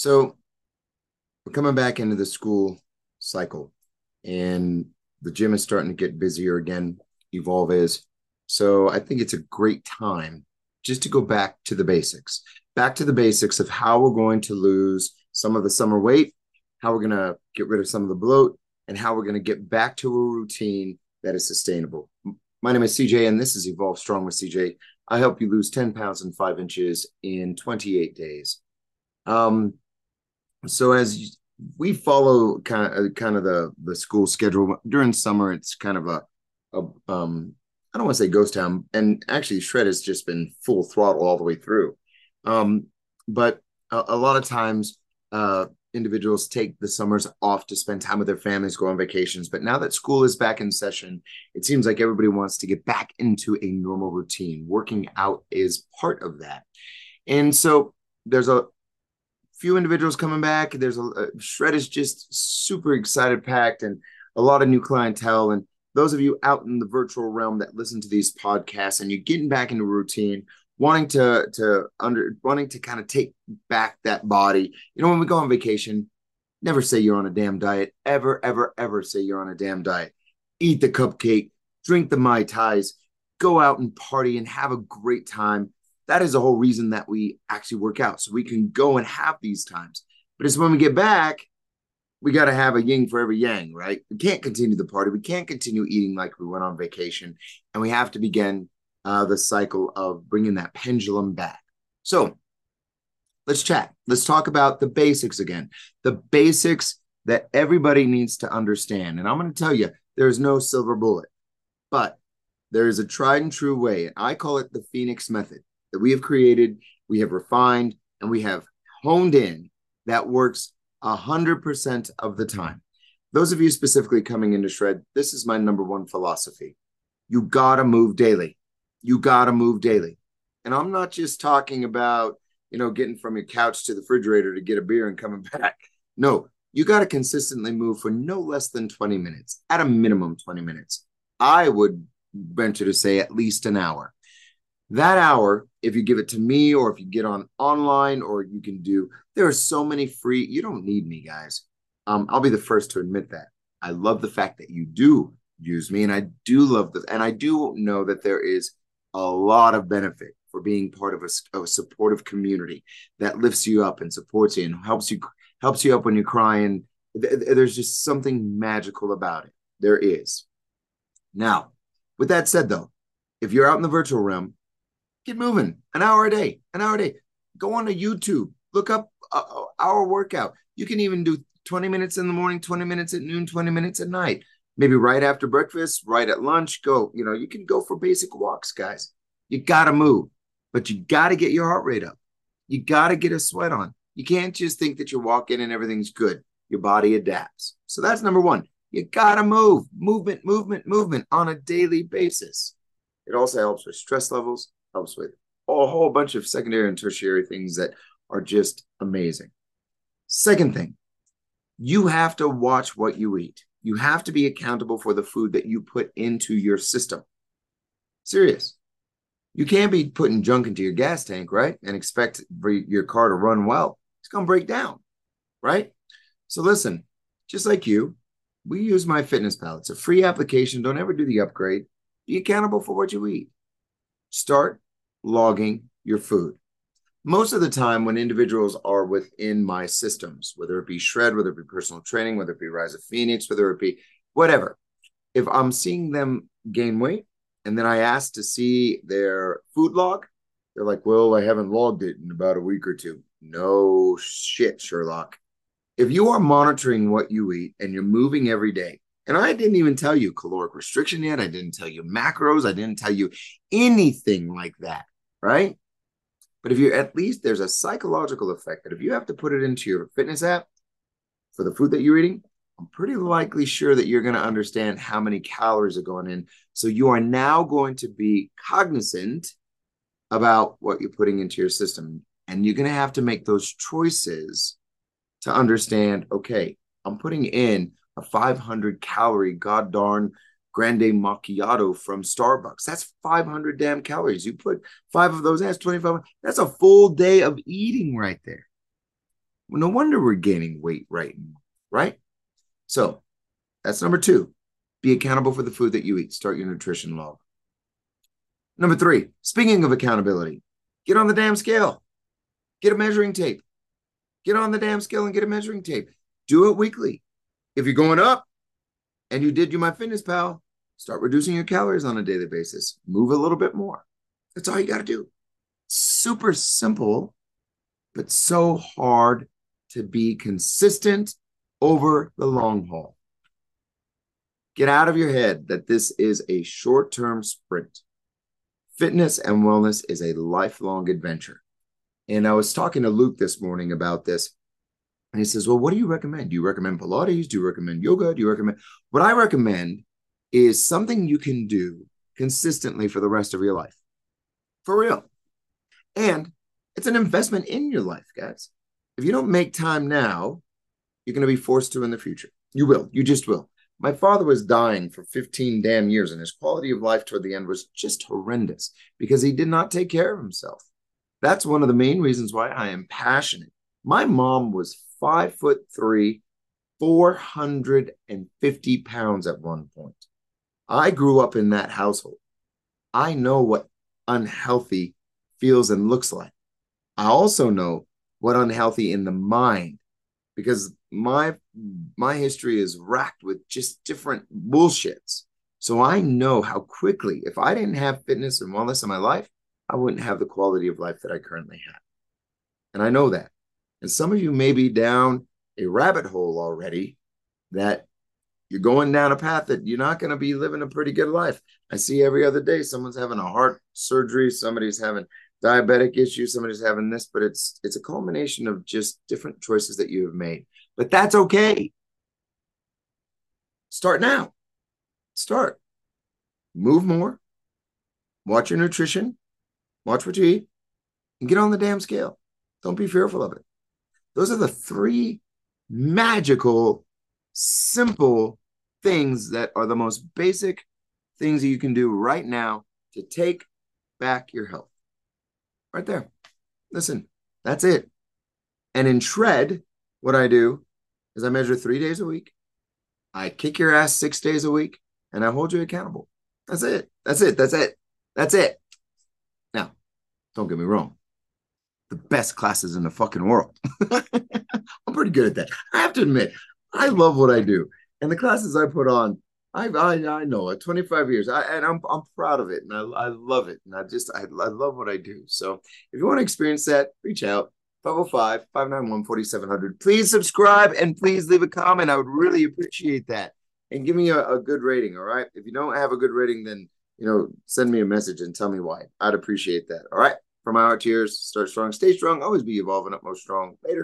So we're coming back into the school cycle, and the gym is starting to get busier again. Evolve is. So I think it's a great time just to go back to the basics, back to the basics of how we're going to lose some of the summer weight, how we're going to get rid of some of the bloat, and how we're going to get back to a routine that is sustainable. My name is CJ, and this is Evolve Strong with CJ. I help you lose 10 pounds and five inches in 28 days. Um, so as we follow kind of kind of the the school schedule during summer, it's kind of a, a um, I don't want to say ghost town, and actually shred has just been full throttle all the way through. Um, but a, a lot of times, uh, individuals take the summers off to spend time with their families, go on vacations. But now that school is back in session, it seems like everybody wants to get back into a normal routine. Working out is part of that. And so there's a few individuals coming back. There's a, a shred is just super excited, packed, and a lot of new clientele. And those of you out in the virtual realm that listen to these podcasts and you're getting back into routine, wanting to to under wanting to kind of take back that body. You know, when we go on vacation, never say you're on a damn diet. Ever, ever, ever say you're on a damn diet. Eat the cupcake, drink the mai tais, go out and party and have a great time. That is the whole reason that we actually work out, so we can go and have these times. But it's when we get back, we got to have a yin for every yang, right? We can't continue the party. We can't continue eating like we went on vacation, and we have to begin uh, the cycle of bringing that pendulum back. So let's chat. Let's talk about the basics again. The basics that everybody needs to understand. And I'm going to tell you, there's no silver bullet, but there is a tried and true way. And I call it the Phoenix method that we have created, we have refined, and we have honed in that works 100% of the time. Those of you specifically coming into Shred, this is my number one philosophy. You got to move daily you got to move daily. And I'm not just talking about, you know, getting from your couch to the refrigerator to get a beer and coming back. No, you got to consistently move for no less than 20 minutes, at a minimum 20 minutes. I would venture to say at least an hour. That hour, if you give it to me or if you get on online or you can do, there are so many free, you don't need me, guys. Um, I'll be the first to admit that. I love the fact that you do use me and I do love this. And I do know that there is a lot of benefit for being part of a, a, supportive community that lifts you up and supports you and helps you helps you up when you're crying. There's just something magical about it. There is. Now, with that said, though, if you're out in the virtual realm, get moving. An hour a day, an hour a day. Go on to YouTube, look up uh, uh our workout. You can even do 20 minutes in the morning, 20 minutes at noon, 20 minutes at night maybe right after breakfast, right at lunch, go, you know, you can go for basic walks, guys. You got to move, but you got to get your heart rate up. You got to get a sweat on. You can't just think that you're walking and everything's good. Your body adapts. So that's number one. You got to move, movement, movement, movement on a daily basis. It also helps with stress levels, helps with a whole bunch of secondary and tertiary things that are just amazing. Second thing, you have to watch what you eat. You have to be accountable for the food that you put into your system. Serious. You can't be putting junk into your gas tank, right? And expect your car to run well. It's going to break down, right? So listen, just like you, we use MyFitnessPal. It's a free application. Don't ever do the upgrade. Be accountable for what you eat. Start logging your food most of the time when individuals are within my systems, whether it be shred, whether it be personal training, whether it be rise of phoenix, whether it be whatever, if I'm seeing them gain weight and then I ask to see their food log, they're like, well, I haven't logged it in about a week or two. No shit, Sherlock. If you are monitoring what you eat and you're moving every day, and I didn't even tell you caloric restriction yet, I didn't tell you macros, I didn't tell you anything like that, right? But if you're at least there's a psychological effect that if you have to put it into your fitness app for the food that you're eating, I'm pretty likely sure that you're going to understand how many calories are going in. So you are now going to be cognizant about what you're putting into your system. And you're going to have to make those choices to understand okay, I'm putting in a 500 calorie, god darn grande macchiato from Starbucks. That's 500 damn calories. You put five of those, that's 25. That's a full day of eating right there. no wonder we're gaining weight right now, right? So that's number two. Be accountable for the food that you eat. Start your nutrition log. Number three, speaking of accountability, get on the damn scale. Get a measuring tape. Get on the damn scale and get a measuring tape. Do it weekly. If you're going up and you did you MyFitnessPal, start reducing your calories on a daily basis. Move a little bit more. That's all you got to do. Super simple, but so hard to be consistent over the long haul. Get out of your head that this is a short term sprint. Fitness and wellness is a lifelong adventure. And I was talking to Luke this morning about this. And he says, Well, what do you recommend? Do you recommend Pilates? Do you recommend yoga? Do you recommend? What I recommend is something you can do consistently for the rest of your life. For real. And it's an investment in your life, guys. If you don't make time now, you're going to be forced to in the future. You will. You just will. My father was dying for 15 damn years, and his quality of life toward the end was just horrendous because he did not take care of himself. That's one of the main reasons why I am passionate. My mom was five foot three, 450 pounds at one point. I grew up in that household. I know what unhealthy feels and looks like. I also know what unhealthy in the mind because my my history is racked with just different bullshits. So I know how quickly, if I didn't have fitness and wellness in my life, I wouldn't have the quality of life that I currently have. And I know that. And some of you may be down a rabbit hole already that you're going down a path that you're not going to be living a pretty good life. I see every other day someone's having a heart surgery, somebody's having diabetic issues, somebody's having this, but it's it's a culmination of just different choices that you have made. But that's okay. Start now. Start. Move more. Watch your nutrition. Watch what you eat. And get on the damn scale. Don't be fearful of it. Those are the three magical, simple things that are the most basic things that you can do right now to take back your health right there. Listen, that's it. And in Shred, what I do is I measure three days a week. I kick your ass six days a week and I hold you accountable. That's it. That's it. That's it. That's it. Now, don't get me wrong. The best classes in the fucking world. I'm pretty good at that. I have to admit, I love what I do. And the classes I put on, I I, I know it. 25 years, I, and I'm I'm proud of it, and I, I love it, and I just I, I love what I do. So if you want to experience that, reach out 505 591 4700. Please subscribe and please leave a comment. I would really appreciate that, and give me a, a good rating. All right, if you don't have a good rating, then you know send me a message and tell me why. I'd appreciate that. All right, from our tears, start strong, stay strong, always be evolving, up most strong. Later.